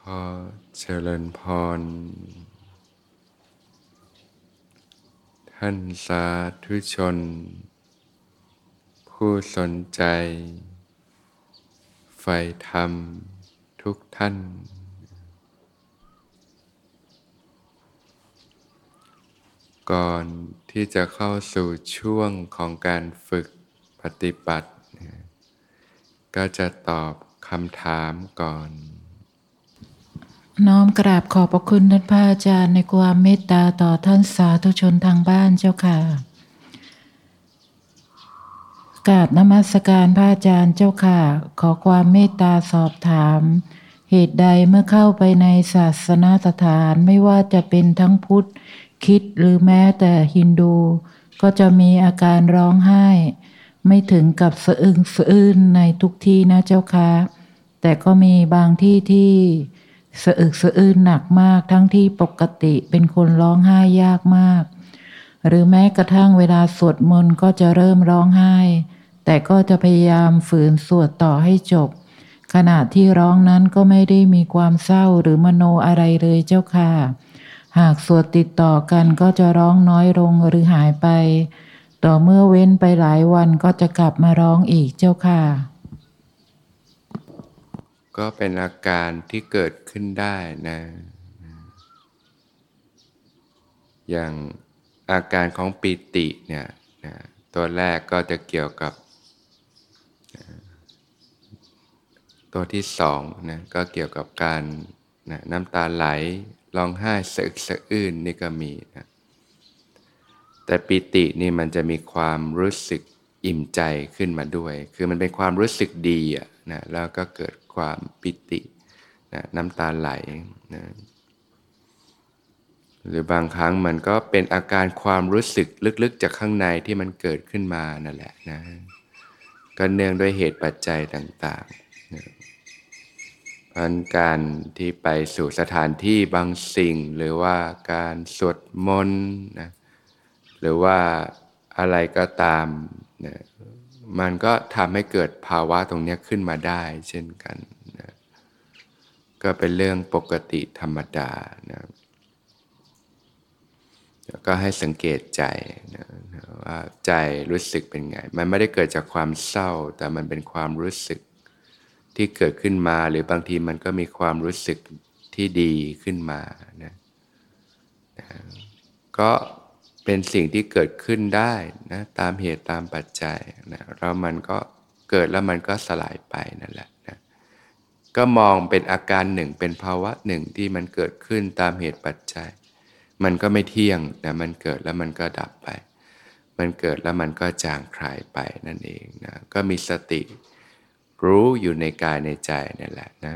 ขอเจริญพร ท่านสาธุชน ผู้สนใจ ใฝ่ธรรมทุกท่าน ก่อนที่จะเข้าสู่ช่วงของการฝึกปฏิบัติ ก็จะตอบคำถามก่อน น้อมกราบขอบพระคุณท่านพระอาจารย์ในความเมตตาต่อท่านสาธุชนทางบ้านเจ้าค่ะกราบนมัสการพระอาจารย์เจ้าค่ะ ขอความเมตตาสอบถาม เหตุใดเมื่อเข้าไปในศาสนาสถานไม่ว่าจะเป็นทั้งพุทธคิดหรือแม้แต่ฮินดู ก็จะมีอาการร้องไห้ ไม่ถึงกับสะอึงสะอื้นในทุกที่นะเจ้าค่ะแต่ก็มีบางที่ที่ สะอึกสะอื้นหนักมากทั้งที่ปกติเป็นคนร้องไห้ยากมาก หรือแม้กระทั่งเวลาสวดมนต์ก็จะเริ่มร้องไห้ แต่ก็จะพยายามฝืนสวดต่อให้จบ ขณะที่ร้องนั้นก็ไม่ได้มีความเศร้าหรือมโนอะไรเลยเจ้าค่ะ หากสวดติดต่อกันก็จะร้องน้อยลงหรือหายไป ต่อเมื่อเว้นไปหลายวันก็จะกลับมาร้องอีกเจ้าค่ะ ก็เป็นอาการที่เกิดขึ้นได้นะ อย่างอาการของปิติเนี่ยนะตัวแรกก็จะเกี่ยวกับนะตัวที่สองนะก็เกี่ยวกับการนะน้ำตาไหลร้องไห้สะอึกสะอื้นนี่ก็มีนะแต่ปิตินี่มันจะมีความรู้สึก อิ่มใจขึ้นมาด้วย คือมันเป็นความรู้สึกดีอะนะแล้วก็เกิดความปิตินะน้ำตาไหลนะหรือบางครั้งมันก็เป็นอาการความรู้สึกลึกๆ จากข้างในที่มันเกิดขึ้นมานั่นแหละนะก็เนื่องด้วยเหตุปัจจัยต่างๆนะเพราะการที่ไปสู่สถานที่บางสิ่ง หรือว่าการสวดมนต์นะหรือว่าอะไรก็ตาม นะมันก็ทำให้เกิดภาวะตรงนี้ขึ้นมาได้เช่นกันนะก็เป็นเรื่องปกติธรรมดานะแล้วก็ให้สังเกตใจนะว่าใจรู้สึกเป็นไง มันไม่ได้เกิดจากความเศร้า แต่มันเป็นความรู้สึกที่เกิดขึ้นมา หรือบางทีมันก็มีความรู้สึกที่ดีขึ้นมานะนะก็ เป็นสิ่งที่เกิดขึ้นได้นะตามเหตุตามปัจจัยนะแล้วมันก็เกิดแล้วมันก็สลายไปนั่นแหละนะก็มองเป็นอาการหนึ่งเป็นภาวะหนึ่งที่มันเกิดขึ้นตามเหตุปัจจัย มันก็ไม่เที่ยงแต่มันเกิดแล้วมันก็ดับไป มันเกิดแล้วมันก็จางคลายไปนั่นเองนะก็มีสติรู้อยู่ในกายในใจนั่นแหละนะ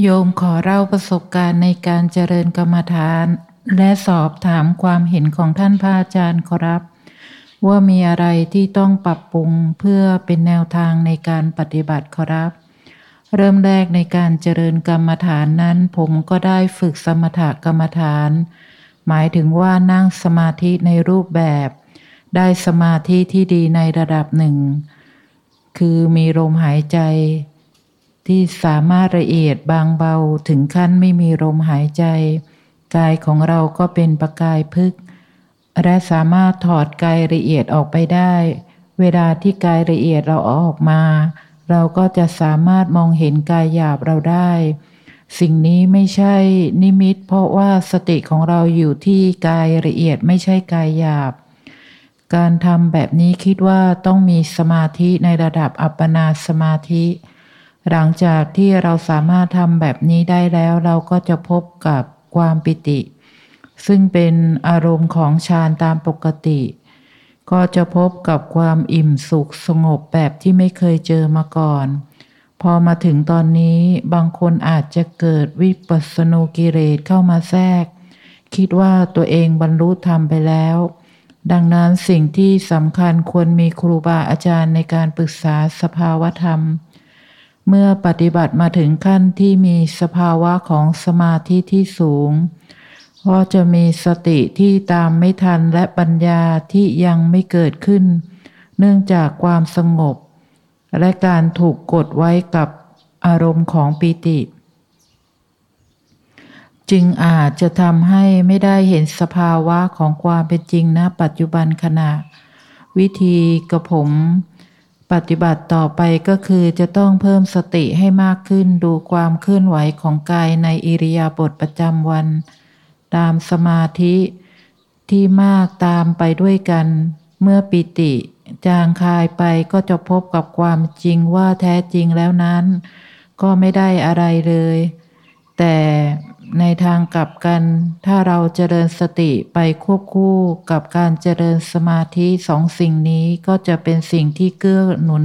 โยมขอเล่าประสบการณ์ในการเจริญกรรมฐาน และสอบถามความเห็นของท่านพระอาจารย์ครับ ว่ามีอะไรที่ต้องปรับปรุงเพื่อเป็นแนวทางในการปฏิบัติครับ เริ่มแรกในการเจริญกรรมฐานนั้น ผมก็ได้ฝึกสมถกรรมฐาน หมายถึงว่านั่งสมาธิในรูปแบบ ได้สมาธิที่ดีในระดับหนึ่ง คือมีลมหายใจ ที่สามารถละเอียดบางเบาถึงขั้นไม่มีลมหายใจ กายของเราก็เป็นประกายพึก และสามารถถอดกายละเอียดออกไปได้ เวลาที่กายละเอียดเราออกมา เราก็จะสามารถมองเห็นกายหยาบเราได้ สิ่งนี้ไม่ใช่นิมิต เพราะว่าสติของเราอยู่ที่กายละเอียดไม่ใช่กายหยาบ การทำแบบนี้คิดว่าต้องมีสมาธิในระดับอัปปนาสมาธิ หลังจากที่เราสามารถทำแบบนี้ได้แล้วเราก็จะพบกับความปิติ ซึ่งเป็นอารมณ์ของฌานตามปกติ ก็จะพบกับความอิ่มสุขสงบแบบที่ไม่เคยเจอมาก่อน พอมาถึงตอนนี้บางคนอาจจะเกิดวิปัสสนูกิเลสเข้ามาแทรก คิดว่าตัวเองบรรลุธรรมไปแล้ว ดังนั้นสิ่งที่สำคัญควรมีครูบาอาจารย์ในการปรึกษาสภาวธรรม เมื่อปฏิบัติมาถึงขั้นที่มีสภาวะของสมาธิที่สูงเพราะจะมีสติที่ตามไม่ทันและปัญญาที่ยังไม่เกิดขึ้น เนื่องจากความสงบ และการถูกกดไว้กับอารมณ์ของปีติ จึงอาจจะทำให้ไม่ได้เห็นสภาวะของความเป็นจริงณปัจจุบันขณะ วิธีกระผม ปฏิบัติต่อไปก็คือจะต้องเพิ่มสติให้มากขึ้นดูความเคลื่อนไหวของกายในอิริยาบถประจำวัน ตามสมาธิที่มากตามไปด้วยกัน เมื่อปิติ จางคายไปก็จะพบกับความจริงว่าแท้จริงแล้วนั้น ก็ไม่ได้อะไรเลย แต่ในทางกลับกัน ถ้าเราเจริญสติไปควบคู่กับการเจริญสมาธิสองสิ่งนี้ก็จะเป็นสิ่งที่เกื้อหนุน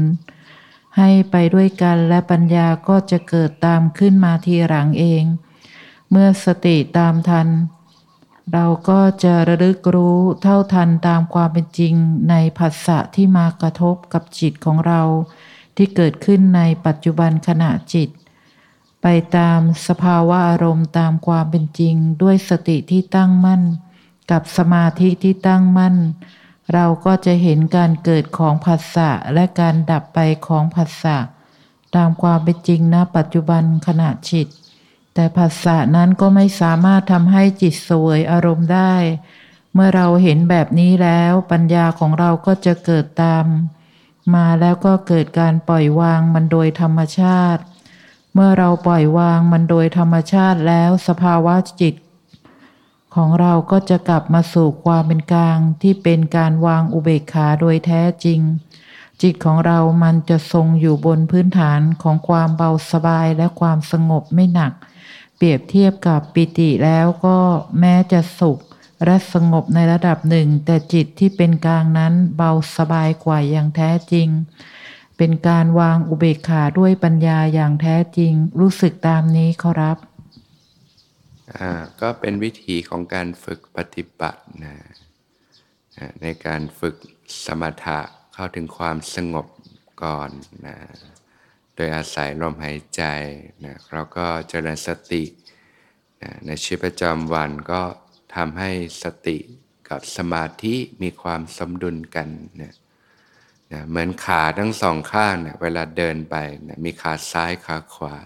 ให้ไปด้วยกันและปัญญาก็จะเกิดตามขึ้นมาทีหลังเอง เมื่อสติตามทัน เราก็จะระลึกรู้เท่าทันตามความเป็นจริงในผัสสะที่มากระทบกับจิตของเรา ที่เกิดขึ้นในปัจจุบันขณะจิต ไปตามสภาวะอารมณ์ตามความเป็นจริง ด้วยสติที่ตั้งมั่น กับสมาธิที่ตั้งมั่น เราก็จะเห็นการเกิดของผัสสะและการดับไปของผัสสะตามความเป็นจริงณปัจจุบันขณะจิต แต่ผัสสะนั้นก็ไม่สามารถทำให้จิตสวยอารมณ์ได้ เมื่อเราเห็นแบบนี้แล้วปัญญาของเราก็จะเกิดตาม มาแล้วก็เกิดการปล่อยวางมันโดยธรรมชาติ เมื่อเราปล่อยวางมันโดยธรรมชาติแล้วสภาวะจิต ของเราก็จะกลับมาสู่ความเป็นกลางที่เป็นการวางอุเบกขาโดยแท้จริง จิตของเรามันจะทรงอยู่บนพื้นฐานของความเบาสบายและความสงบไม่หนัก เปรียบเทียบกับปิติแล้วก็แม้จะสุขและสงบในระดับหนึ่ง แต่จิตที่เป็นกลางนั้นเบาสบายกว่าอย่างแท้จริง เป็นการวางอุเบกขาด้วยปัญญาอย่างแท้จริง รู้สึกตามนี้ขอรับอ่าก็เป็นวิธีของการฝึกปฏิบัตินะในการฝึกสมถะเข้าถึงความสงบก่อนนะโดยอาศัยลมหายใจนะเราก็เจริญสตินะในชีวิตประจำวันก็ทำให้สติกับสมาธิมีความสมดุลกันนะ นะเหมือนขาทั้งสองข้างเนะเวลาเดินไปนะมีขาซ้ายขาขวา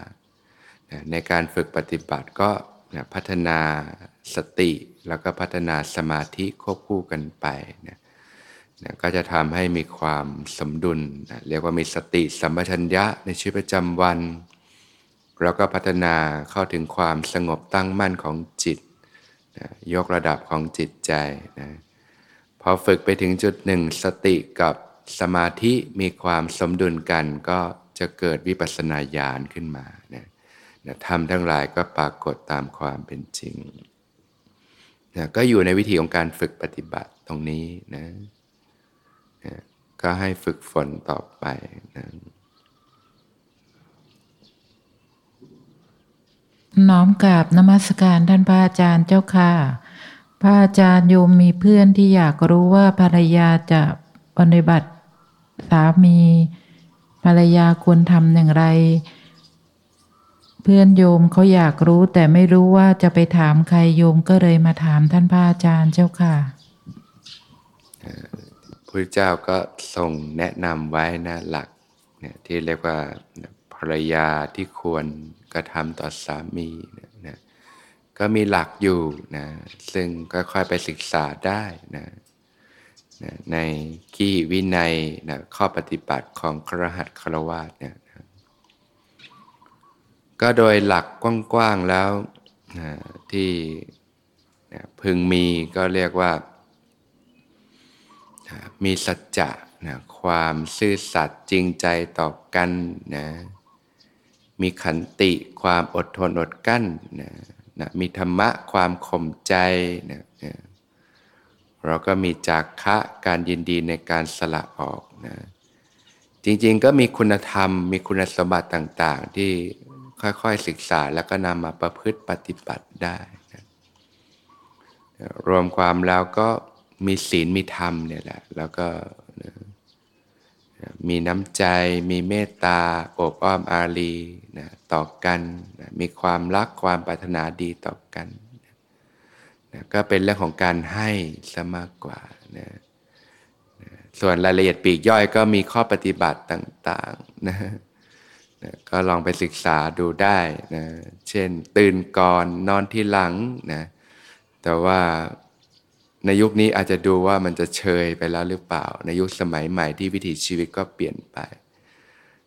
นะในการฝึกปฏิบัติก็นะพัฒนาสติแล้วก็พัฒนาสมาธิควบคู่กันไปนะนะก็จะทำให้มีความสมดุลนะเรียกว่ามีสติสัมปชัญญะในชีวิตประจำวัน แล้วก็พัฒนาเข้าถึงความสงบตั้งมั่นของจิตนะยกระดับของจิตใจนะพอฝึกไปถึงจุดหนึ่งสติกับ สมาธิมีความสมดุลกันก็จะเกิดวิปัสสนาญาณขึ้นมานะนะธรรมทั้งหลายก็ปรากฏตามความเป็นจริงนะก็อยู่ในวิธีของการฝึกปฏิบัติตรงนี้นะนะก็ให้ฝึกฝนต่อไปนะน้อมกราบนมัสการท่านพระอาจารย์เจ้าค่ะ พระอาจารย์โยมมีเพื่อนที่อยากรู้ว่าภรรยาจะปฏิบัติ สามีภรรยาควรทำอย่างไร เพื่อนโยมเขาอยากรู้แต่ไม่รู้ว่าจะไปถามใครโยมก็เลยมาถามท่านพระอาจารย์เจ้าค่ะพระเจ้าก็ทรงแนะนำไว้นะหลักเนี่ยที่เรียกว่าภรรยาที่ควรกระทำต่อสามีนะก็มีหลักอยู่นะซึ่งค่อยๆไปศึกษาได้นะ ในขี้วินัยนะข้อปฏิบัติของครหัสครวาสเนี่ยก็โดยหลักกว้างๆแล้วนะที่นะพึงมีก็เรียกว่านะมีสัจจะนะความซื่อสัตย์จริงใจต่อกันนะมีขันติความอดทนอดกั้นนะนะมีธรรมะความข่มใจนะนะ เราก็มีจากคะการยินดีในการสละออกนะจริงๆก็มีคุณธรรม มีคุณสมบัติต่างๆ ที่ค่อยๆศึกษาแล้วก็นำมาประพฤติปฏิบัติได้นะรวมความแล้วก็มีศีลมีธรรมเนี่ยแหละ แล้วก็มีน้ำใจ มีเมตตาโอบอ้อมอารีนะต่อกันนะมีความรักความปรารถนาดีต่อกัน นะก็เป็นเรื่องของการให้ซะมากกว่านะนะส่วนรายละเอียดปีกย่อยก็มีข้อปฏิบัติต่างๆนะนะก็ลองไปศึกษาดูได้นะเช่นตื่นก่อนนอนที่หลังนะแต่ว่าในยุคนี้อาจจะดูว่ามันจะเชยไปแล้วหรือเปล่า ในยุคสมัยใหม่ที่วิถีชีวิตก็เปลี่ยนไป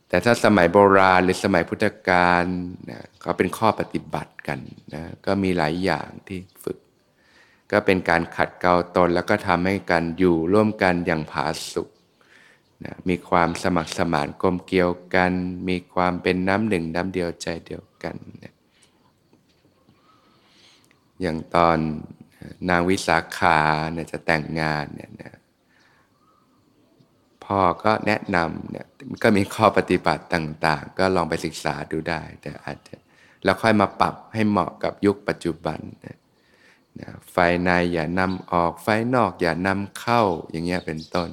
แต่ถ้าสมัยโบราณหรือสมัยพุทธกาลนะก็เป็นข้อปฏิบัติกันนะก็มีหลายอย่างที่ฝึก ก็เป็นการขัดเกลาตนแล้วก็ทำให้กันอยู่ร่วมกันอย่างผาสุกนะมีความสมัครสมานกลมเกลียวกัน มีความเป็นน้ำหนึ่งน้ำเดียวใจเดียวกันนะอย่างตอนนางวิสาขาเนี่ยจะแต่งงานเนี่ยนะพ่อก็แนะนำเนี่ยก็มีข้อปฏิบัติต่าง ๆ ก็ลองไปศึกษาดูได้ แต่อาจจะแล้วค่อยมาปรับให้เหมาะกับยุคปัจจุบันนะ นะไฟในอย่านำออก ไฟนอกอย่านำเข้าอย่างเงี้ยเป็นต้น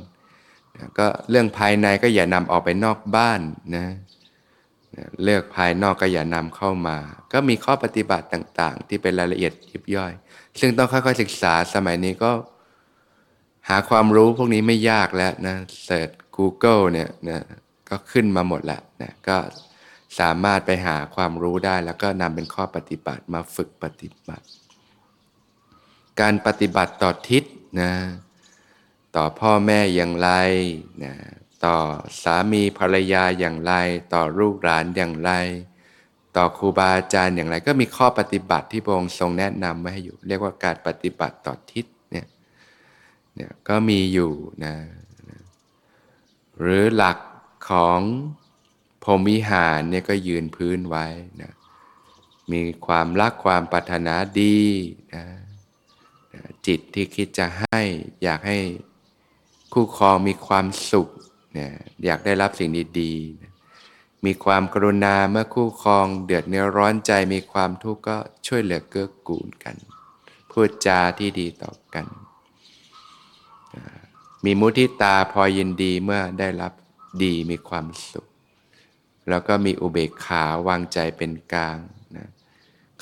นะก็เรื่องภายในก็อย่านำออกไปนอกบ้านนะนะเลือกภายนอกก็อย่านำเข้ามา ก็มีข้อปฏิบัติต่างๆ ที่เป็นรายละเอียดยิบย่อย ซึ่งต้องค่อยๆศึกษาสมัยนี้ก็หาความรู้พวกนี้ไม่ยากแล้วนะเสิร์ช Google เนี่ยนะก็ขึ้นมาหมดแล้วนะก็สามารถไปหาความรู้ได้แล้วก็นำเป็นข้อปฏิบัติมาฝึกปฏิบัติ การปฏิบัติต่อทิศนะต่อพ่อแม่อย่างไรนะต่อสามีภรรยาอย่างไร ต่อลูกหลานอย่างไร ต่อครูบาอาจารย์อย่างไร ก็มีข้อปฏิบัติที่พระองค์ทรงแนะนำไว้ให้อยู่ เรียกว่าการปฏิบัติต่อทิศเนี่ยเนี่ยก็มีอยู่นะหรือหลักของพรมิหารเนี่ยก็ยืนพื้นไว้นะมีความรักความปรารถนาดีนะ จิตที่คิดจะให้อยากให้คู่ครองมีความสุขเนี่ยอยากได้รับสิ่งดีๆนะมีความกรุณาเมื่อคู่ครองเดือดเนื้อร้อนใจมีความทุกข์ก็ช่วยเหลือเกื้อกูลกัน พูดจาที่ดีต่อกัน มีมุทิตาพอยินดีเมื่อได้รับดีมีความสุข แล้วก็มีอุเบกขาวางใจเป็นกลาง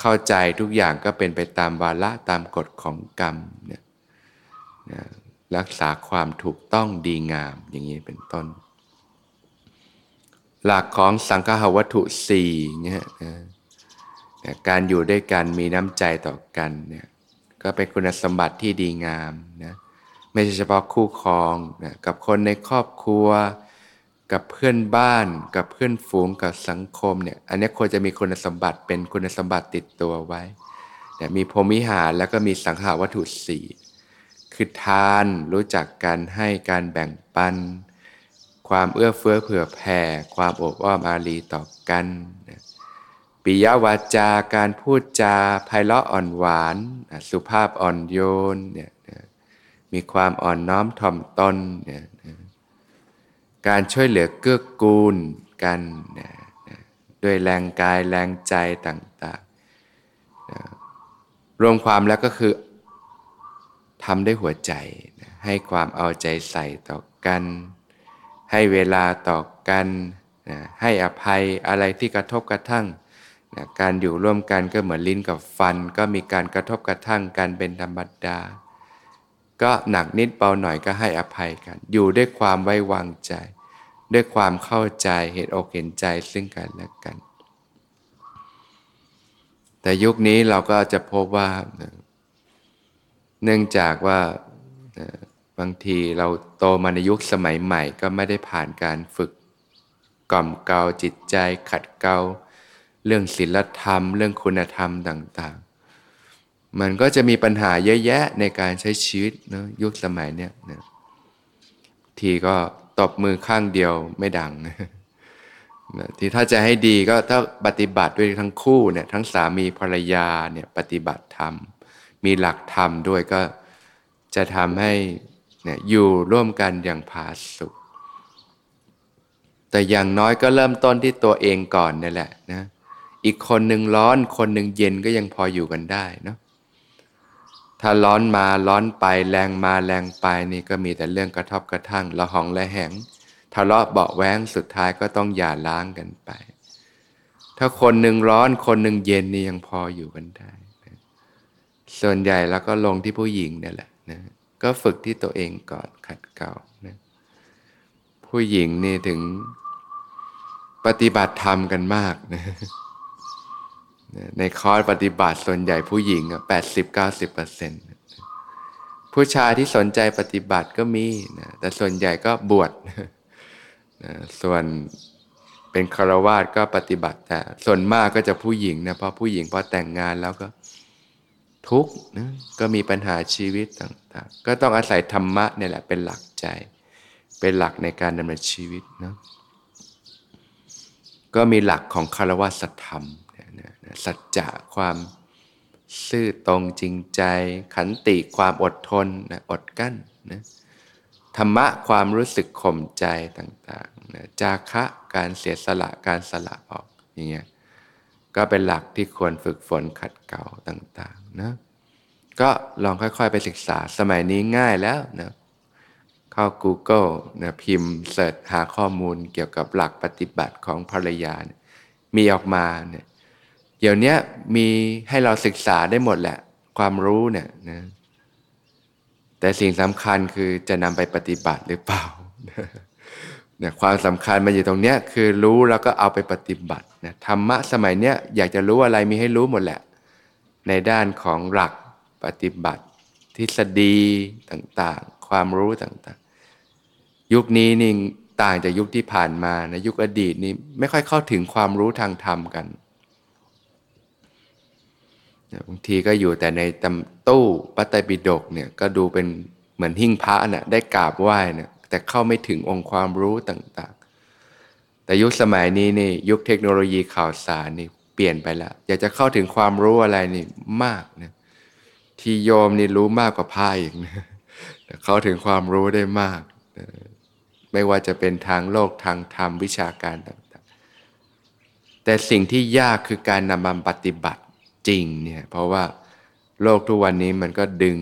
เข้าใจทุกอย่างก็เป็นไปตามวาระตามกฎของกรรมเนี่ยรักษาความถูกต้องดีงามอย่างนี้เป็นต้น หลักของสังฆวัตถุสี่เนี่ยนะการอยู่ด้วยกันมีน้ำใจต่อกันเนี่ยก็เป็นคุณสมบัติที่ดีงามนะไม่ใช่เฉพาะคู่ครองนะกับคนในครอบครัว กับเพื่อนบ้าน กับเพื่อนฝูงกับสังคมเนี่ยอันนี้ควรจะมีคุณสมบัติเป็นคุณสมบัติติดตัวไว้เนี่ยมีพรมิหารแล้วก็มีสังขาวัตถุสี่คือทานรู้จักการให้การแบ่งปัน ความเอื้อเฟื้อเผื่อแผ่ ความอบอ้อมอารีต่อกันปิยวาจาการพูดจาไพเราะอ่อนหวาน สุภาพอ่อนโยนเนี่ยมีความอ่อนน้อมถ่อมตนเนี่ย การช่วยเหลือเกื้อกูลกันนี่ยด้วยแรงกายแรงใจต่างๆรวมความแล้วก็คือทำด้วยหัวใจให้ความเอาใจใส่ต่อกัน ให้เวลาต่อกันให้อภัยอะไรที่กระทบกระทั่งการอยู่ร่วมกันก็เหมือนลิ้นกับฟัน ก็มีการกระทบกระทั่งกันเป็นธรรมดา ก็หนักนิดเบาหน่อยก็ให้อภัยกัน อยู่ด้วยความไว้วางใจ ด้วยความเข้าใจเหตุอกเห็นใจซึ่งกันและกัน แต่ยุคนี้เราก็จะพบว่า เนื่องจากว่าบางทีเราโตมาในยุคสมัยใหม่ก็ไม่ได้ผ่านการฝึกกล่อมเกลาจิตใจขัดเกลาเรื่องศีลธรรม เรื่องคุณธรรมต่าง มันก็จะมีปัญหาเยอะแยะในการใช้ชีวิตนะยุคสมัยเนี้ยนะทีก็ตบมือข้างเดียวไม่ดังนะทีถ้าจะให้ดีก็ถ้าปฏิบัติด้วยทั้งคู่เนี่ยทั้งสามีภรรยาเนี่ยปฏิบัติธรรม มีหลักธรรมด้วยก็จะทำให้เนี่ยอยู่ร่วมกันอย่างผาสุกแต่อย่างน้อยก็เริ่มต้นที่ตัวเองก่อนนี่แหละนะอีกคนหนึ่งร้อนคนหนึ่งเย็นก็ยังพออยู่กันได้เนาะ ถ้าร้อนมาร้อนไปแรงมาแรงไปนี่ก็มีแต่เรื่องกระทบกระทั่งละหองละแหงทะเลาะเบาแว้งสุดท้ายก็ต้องหย่าล้างกันไป ถ้าคนหนึ่งร้อนคนหนึ่งเย็นนี่ยังพออยู่กันได้ส่วนใหญ่แล้วก็ลงที่ผู้หญิงนี่แหละนะก็ฝึกที่ตัวเองก่อนขัดเกลานะผู้หญิงนี่ถึงปฏิบัติธรรมกันมากนะ ในคอร์สปฏิบัติส่วนใหญ่ผู้หญิงอะแปดสิบเก้าสิบเปอร์เซ็นต์ผู้ชายที่สนใจปฏิบัติก็มีนะแต่ส่วนใหญ่ก็บวชนะส่วนเป็นคารวาสก็ปฏิบัติ แต่ส่วนมากก็จะผู้หญิงนะเพราะผู้หญิงพอแต่งงานแล้วก็ทุกข์นะก็มีปัญหาชีวิตต่างๆ ก็ต้องอาศัยธรรมะเนี่ยแหละเป็นหลักใจ เป็นหลักในการดำเนินชีวิตนะก็มีหลักของคารวะสัทธรรม สัจจะความซื่อตรงจริงใจ ขันติความอดทนนะอดกั้นนะธรรมะความรู้สึกข่มใจต่างๆนะจาคะการเสียสละการสละออกอย่างเงี้ยก็เป็นหลักที่ควรฝึกฝนขัดเกลาต่างๆนะก็ลองค่อยๆไปศึกษาสมัยนี้ง่ายแล้วนะเข้า Google นะพิมพ์เสิร์ชหาข้อมูลเกี่ยวกับหลักปฏิบัติของภรรยานะมีออกมาเนี่ย เดี๋ยวนี้มีให้เราศึกษาได้หมดแหละ ความรู้เนี่ยนะแต่สิ่งสำคัญคือจะนำไปปฏิบัติหรือเปล่าเนี่ยความสำคัญมันอยู่ตรงเนี้ยคือรู้แล้วก็เอาไปปฏิบัตินะธรรมะสมัยเนี้ยอยากจะรู้อะไรมีให้รู้หมดแหละ ในด้านของหลักปฏิบัติ ทฤษฎีต่างๆ ความรู้ต่างๆ ยุคนี้นี่ต่างจากยุคที่ผ่านมานะยุคอดีตนี่ไม่ค่อยเข้าถึงความรู้ทางธรรมกัน บางทีก็อยู่แต่ในตำตู้ปัตตปิฎกเนี่ยก็ดูเป็นเหมือนหิ้งพระน่ะได้กราบไหว้เนี่ยแต่เข้าไม่ถึงองค์ความรู้ต่างๆ แต่ยุคสมัยนี้นี่ยุคเทคโนโลยีข่าวสารนี่เปลี่ยนไปแล้วอยากจะเข้าถึงความรู้อะไรนี่มากนะที่โยมนี่รู้มากกว่าพระอีกนะเข้าถึงความรู้ได้มากนะไม่ว่าจะเป็นทางโลกทางธรรมวิชาการต่างๆ แต่สิ่งที่ยากคือการนำมาปฏิบัติ จริงเนี่ยเพราะว่าโลกทุกวันนี้มันก็ดึง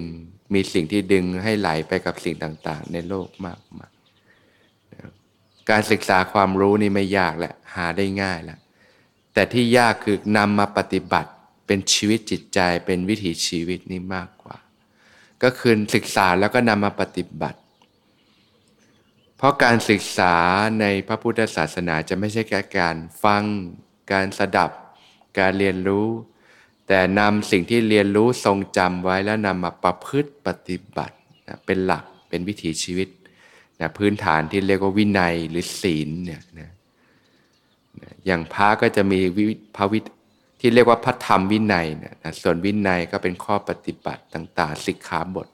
มีสิ่งที่ดึงให้ไหลไปกับสิ่งต่าง ๆ ในโลกมากมายการศึกษาความรู้นี่ไม่ยากแหละหาได้ง่ายแหละแต่ที่ยากคือนำมาปฏิบัติเป็นชีวิตจิตใจเป็นวิถีชีวิตนี่มากกว่า ก็คือศึกษาแล้วก็นำมาปฏิบัติ เพราะการศึกษาในพระพุทธศาสนาจะไม่ใช่แค่การฟัง การสดับ การเรียนรู้ แต่นำสิ่งที่เรียนรู้ทรงจำไว้แล้วนำมาประพฤติปฏิบัตินะเป็นหลักเป็นวิถีชีวิตนะพื้นฐานที่เรียกว่าวินัยหรือศีลเนี่ยนะอย่างพระก็จะมีวิพระวิที่เรียกว่าพระธรรมวินัยนะส่วนวินัยก็เป็นข้อปฏิบัติต่างๆสิกขาบท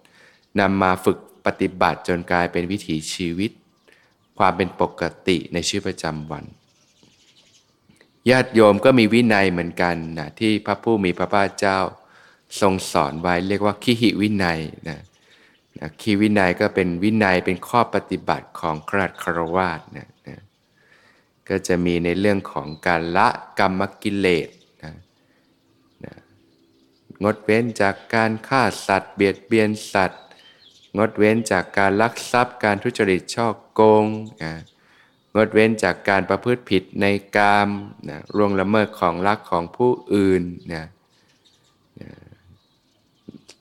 นำมาฝึกปฏิบัติจนกลายเป็นวิถีชีวิต ความเป็นปกติในชีวิตประจำวัน ญาติโยมก็มีวินัยเหมือนกันนะที่พระผู้มีพระภาคเจ้า ทรงสอนไว้เรียกว่าขีหิวินัยนะนะขีวินัยก็เป็นวินัยเป็นข้อปฏิบัติของคราชครวาสนะนะก็จะมีในเรื่องของการละกรรมกิเลสนะนะงดเว้นจากการฆ่าสัตว์ เบียดเบียนสัตว์ งดเว้นจากการลักทรัพย์การทุจริตช่อโกงนะ งดเว้นจากการประพฤติผิดในกามนะร่วงละเมิดของรักของผู้อื่นนะ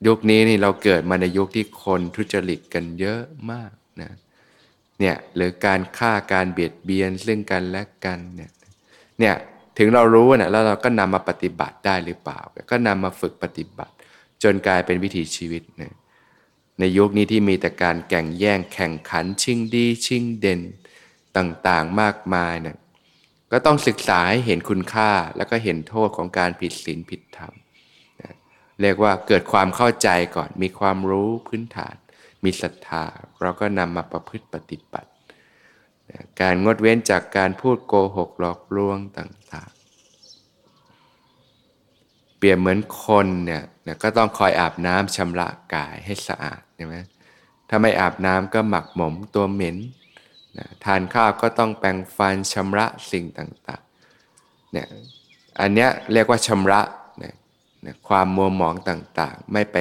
ยุคนี้นี่เราเกิดมาในยุคที่คนทุจริตกันเยอะมากนะเนี่ยหรือการฆ่าการเบียดเบียนซึ่งกันและกันเนี่ยเนี่ยถึงเรารู้นะแล้วเราก็นำมาปฏิบัติได้หรือเปล่า ก็นำมาฝึกปฏิบัติ จนกลายเป็นวิถีชีวิตนะในยุคนี้ที่มีแต่การแข่งแย่งแข่งขันชิงดี ชิงเด่น ต่างๆมากมายเนี่ยก็ต้องศึกษาให้เห็นคุณค่าแล้วก็เห็นโทษของการผิดศีลผิดธรรมเรียกว่าเกิดความเข้าใจก่อน มีความรู้พื้นฐาน มีศรัทธา เราก็นำมาประพฤติปฏิบัติการงดเว้นจากการพูดโกหกหลอกลวงต่างๆ เปรียบเหมือนคนเนี่ยก็ต้องคอยอาบน้ำชำระกายให้สะอาดใช่ไหมถ้าไม่อาบน้ำก็หมักหมมตัวเหม็น นะทานข้าวก็ต้องแปรงฟันชำระสิ่งต่างๆเนี่ยอันเนี้ยเรียกว่าชำระนะนะความมัวหมองต่างๆ ไม่ไป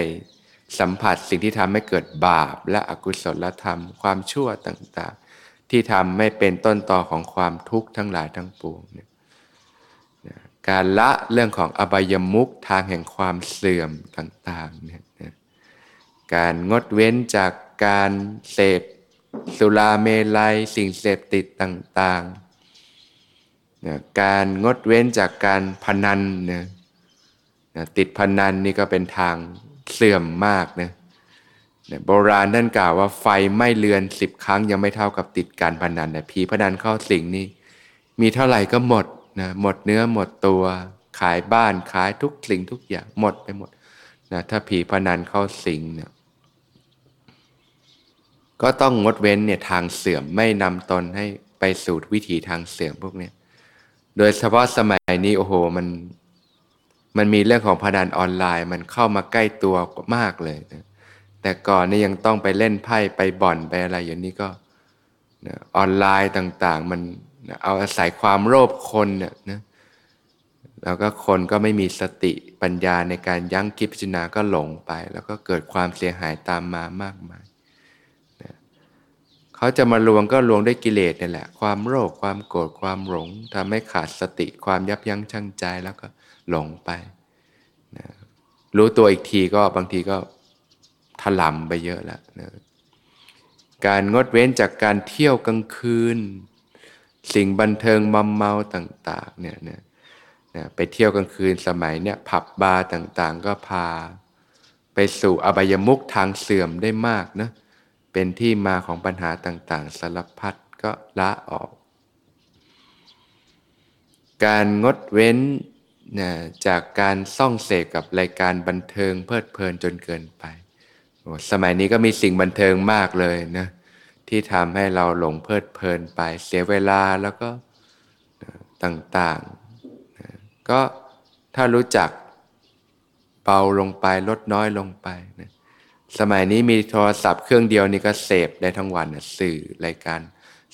สัมผัสสิ่งที่ทำให้เกิดบาป และอกุศลธรรม ความชั่วต่างๆ ที่ทำไม่เป็นต้นตอของความทุกข์ทั้งหลายทั้งปวงเนี่ยการละเรื่องของอบายมุกทางแห่งความเสื่อมต่างๆเนี่ยการงดเว้นจากการเสพ สุราเมลัยสิ่งเสพติดต่างๆการงดเว้นจากการพนันเนี่ยติดพนันนี่ก็เป็นทางเสื่อมมากนะโบราณท่านกล่าวว่าไฟไม่เลือนสิบครั้งยังไม่เท่ากับติดการพนันนะผีพนันเข้าสิงนี่มีเท่าไหร่ก็หมดนะหมดเนื้อหมดตัวขายบ้านขายทุกสิ่งทุกอย่างหมดไปหมดนะถ้าผีพนันเข้าสิงเนี่ย ก็ต้องงดเว้นเนี่ยทางเสื่อมไม่นำตนให้ไปสู่วิถีทางเสื่อมพวกนี้โดยเฉพาะสมัยนี้โอ้โหมันมันมีเรื่องของพนันออนไลน์ มันเข้ามาใกล้ตัวมากเลยนะแต่ก่อนนี่ยังต้องไปเล่นไพ่ไปบ่อนไปอะไรอย่างนี้ก็นะออนไลน์ต่างๆ มันนะเอาอาศัยความโลภคนเนี่ยนะแล้วก็คนก็ไม่มีสติปัญญาในการยั้งคิดพิจารณาก็หลงไป แล้วก็เกิดความเสียหายตามมามากมาย เขาจะมาลวงก็ลวงด้วยกิเลสนี่แหละ ความโลภความโกรธความหลงทำให้ขาดสติความยับยั้งชั่งใจแล้วก็หลงไปนะรู้ตัวอีกทีก็บางทีก็ถลำไปเยอะแล้วนะการงดเว้นจากการเที่ยวกลางคืน สิ่งบันเทิงมัมเมาต่าง ๆ เนี่ยนะนะไปเที่ยวกลางคืนสมัยเนี่ยผับบาร์ต่างๆ ก็พา ไปสู่อบายมุกทางเสื่อมได้มากนะ เป็นที่มาของปัญหาต่างๆ สารพัดก็ละออก การงดเว้นนะจากการซ่องเสกกับรายการบันเทิงเพลิดเพลินจนเกินไป สมัยนี้ก็มีสิ่งบันเทิงมากเลยนะที่ทำให้เราหลงเพลิดเพลินไปเสียเวลาแล้วก็ต่างๆนะก็ถ้ารู้จักเบาลงไปลดน้อยลงไปนะ สมัยนี้มีโทรศัพท์เครื่องเดียวนี่ก็เสพได้ทั้งวันนะสื่อรายการ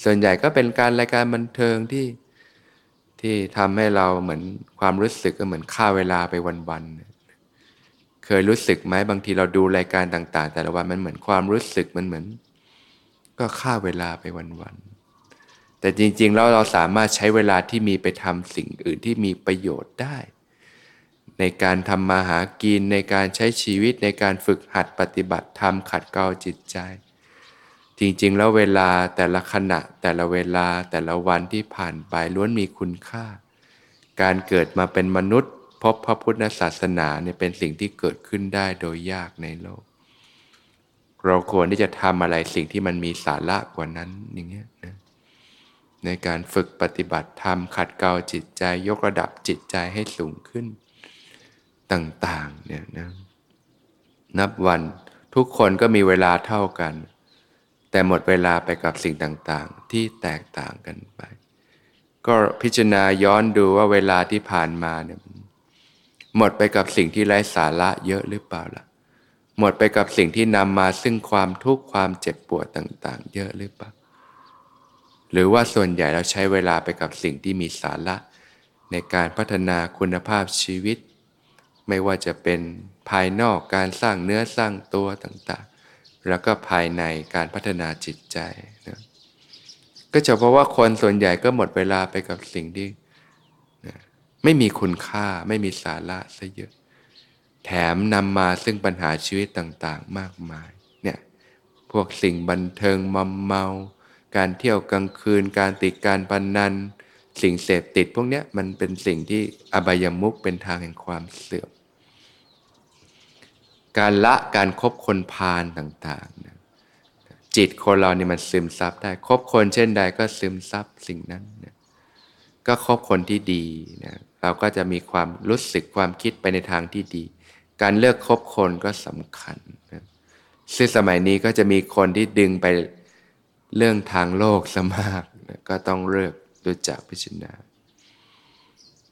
ส่วนใหญ่ก็เป็นการรายการบันเทิงที่ที่ทำให้เราเหมือนความรู้สึกก็เหมือนฆ่าเวลาไปวันๆเคยรู้สึกไหมบางทีเราดูรายการต่าง ๆ แต่ละวันมันเหมือนความรู้สึกมันเหมือน ก็ฆ่าเวลาไปวันๆแต่จริงๆแล้วเราสามารถใช้เวลาที่มีไปทำสิ่งอื่นที่มีประโยชน์ได้ ในการทำมาหากินในการใช้ชีวิตในการฝึกหัดปฏิบัติธรรมขัดเกลาจิตใจ จริงๆ แล้วเวลาแต่ละขณะแต่ละเวลาแต่ละวันที่ผ่านไปล้วนมีคุณค่า การเกิดมาเป็นมนุษย์ พบพระพุทธศาสนาเนี่ยเป็นสิ่งที่เกิดขึ้นได้โดยยากในโลก เราควรที่จะทำอะไรสิ่งที่มันมีสาระกว่านั้นอย่างเงี้ยนะในการฝึกปฏิบัติธรรมขัดเกลาจิตใจยกระดับจิตใจให้สูงขึ้น ต่างๆเนี่ยนะนับวันทุกคนก็มีเวลาเท่ากัน แต่หมดเวลาไปกับสิ่งต่างๆ ที่แตกต่างกันไป ก็พิจารณาย้อนดูว่าเวลาที่ผ่านมาเนี่ยหมดไปกับสิ่งที่ไร้สาระเยอะหรือเปล่าล่ะ หมดไปกับสิ่งที่นำมาซึ่งความทุกข์ความเจ็บปวดต่างๆ เยอะหรือเปล่าหรือว่าส่วนใหญ่เราใช้เวลาไปกับสิ่งที่มีสาระ ในการพัฒนาคุณภาพชีวิต ไม่ว่าจะเป็นภายนอกการสร้างเนื้อสร้างตัวต่างๆ แล้วก็ภายในการพัฒนาจิตใจนะก็จะเพราะว่าคนส่วนใหญ่ก็หมดเวลาไปกับสิ่งที่นะไม่มีคุณค่าไม่มีสาระซะเยอะ แถมนำมาซึ่งปัญหาชีวิตต่างๆ มากมายเนี่ยพวกสิ่งบันเทิงมัมเมา การเที่ยวกลางคืน การติดการพนนัน สิ่งเสพติดพวกนี้มันเป็นสิ่งที่อบายมุกเป็นทางแห่งความเสื่อม การละการครบคนพาลต่างๆนะจิตคนเราเนี่ยมันซึมซับได้คบคนเช่นใดก็ซึมซับสิ่งนั้นนะก็คบคนที่ดีนะเราก็จะมีความรู้สึกความคิดไปในทางที่ดี การเลือกคบคนก็สำคัญนะซึ่งสมัยนี้ก็จะมีคนที่ดึงไปเรื่องทางโลกสมากนะก็ต้องเลือกรู้จักพิจารณา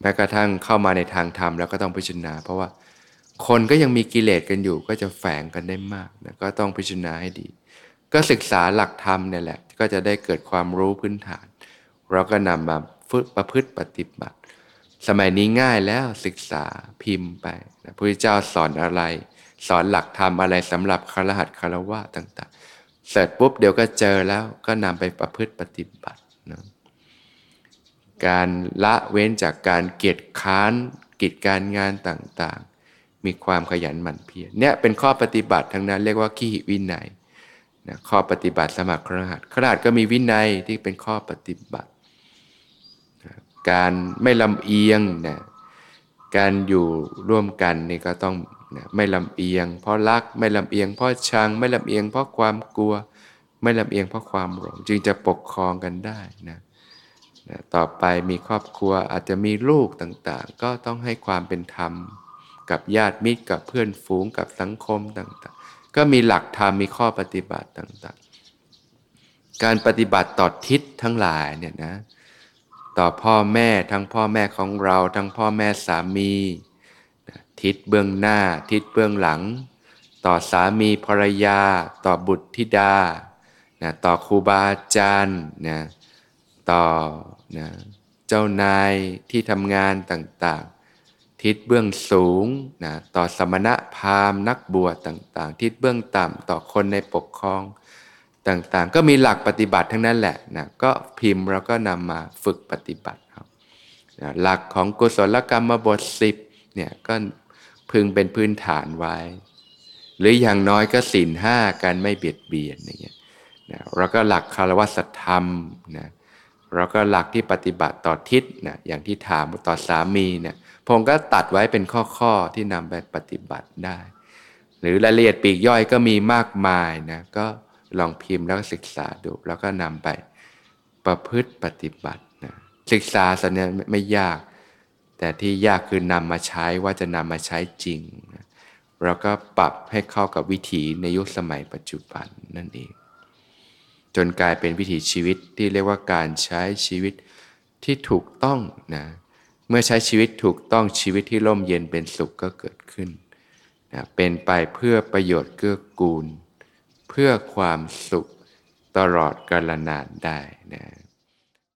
แม้กระทั่งเข้ามาในทางธรรมแล้วก็ต้องพิจารณา เพราะว่า คนก็ยังมีกิเลสกันอยู่ ก็จะแฝงกันได้มากนะก็ต้องพิจารณาให้ดี ก็ศึกษาหลักธรรมเนี่ยแหละ ก็จะได้เกิดความรู้พื้นฐาน เราก็นำมาฝึกประพฤติปฏิบัติ สมัยนี้ง่ายแล้วศึกษาพิมพ์ไปพระพุทธเจ้าสอนอะไร สอนหลักธรรมอะไรสำหรับคารหัสคารวะต่าง ๆ เสร็จปุ๊บเดี๋ยวก็เจอแล้วก็นำไปประพฤติปฏิบัตินะการละเว้นจากการเกียจค้านกิจการงานต่างๆ มีความขยันหมั่นเพียรเนี่ยเป็นข้อปฏิบัติทั้งนั้นเรียกว่าขี้วินัยนะข้อปฏิบัติสมัครครหัสครหัสก็มีวินัยที่เป็นข้อปฏิบัตินะการไม่ลำเอียงนะการอยู่ร่วมกันนี่ก็ต้องนะไม่ลำเอียง เพราะรักไม่ลำเอียงเพราะชัง ไม่ลำเอียงเพราะความกลัว ไม่ลำเอียงเพราะความหลงจึงจะปกครองกันได้นะนะต่อไปมีครอบครัวอาจจะมีลูกต่างๆ ก็ต้องให้ความเป็นธรรม กับญาติมิตรกับเพื่อนฝูงกับสังคมต่างๆ ก็มีหลักธรรมมีข้อปฏิบัติต่างๆ การปฏิบัติต่อทิศทั้งหลายเนี่ยนะต่อพ่อแม่ทั้งพ่อแม่ของเราทั้งพ่อแม่สามีทิศเบื้องหน้า ทิศเบื้องหลัง ต่อสามีภรรยา ต่อบุตรธิดานะต่อครูบาอาจารย์นะต่อนะเจ้านายที่ทำงานต่างๆ ทิศเบื้องสูงนะต่อสมณะพราหมณ์นักบวชต่างๆ ทิศเบื้องต่ำต่อคนในปกครองต่างๆ ก็มีหลักปฏิบัติทั้งนั้นแหละนะก็พิมพ์เราก็นำมาฝึกปฏิบัติครับนะหลักของกุศลกรรมบทสิบเนี่ยก็พึงเป็นพื้นฐานไว้ หรืออย่างน้อยก็ศีลห้าการไม่เบียดเบียนอย่างเงี้ยนะแล้วก็หลักคารวะสัธรรมนะแล้วก็หลักที่ปฏิบัติต่อทิศนะอย่างที่ถามต่อสามีเนี่ย พงก็ตัดไว้เป็นข้อๆที่นำไปปฏิบัติได้ หรือรายละเอียดปีกย่อยก็มีมากมายนะก็ลองพิมพ์แล้วก็ศึกษาดู แล้วก็นำไปประพฤติปฏิบัตินะศึกษาสัญญาไม่ยาก แต่ที่ยากคือนำมาใช้ว่าจะนำมาใช้จริงนะแล้วก็ปรับให้เข้ากับวิถีในยุคสมัยปัจจุบันนั่นเอง จนกลายเป็นวิถีชีวิตที่เรียกว่าการใช้ชีวิตที่ถูกต้องนะ เมื่อใช้ชีวิตถูกต้องชีวิตที่ร่มเย็นเป็นสุขก็เกิดขึ้นนะเป็นไปเพื่อประโยชน์เกื้อกูล เพื่อความสุขตลอดกาลนานได้นะ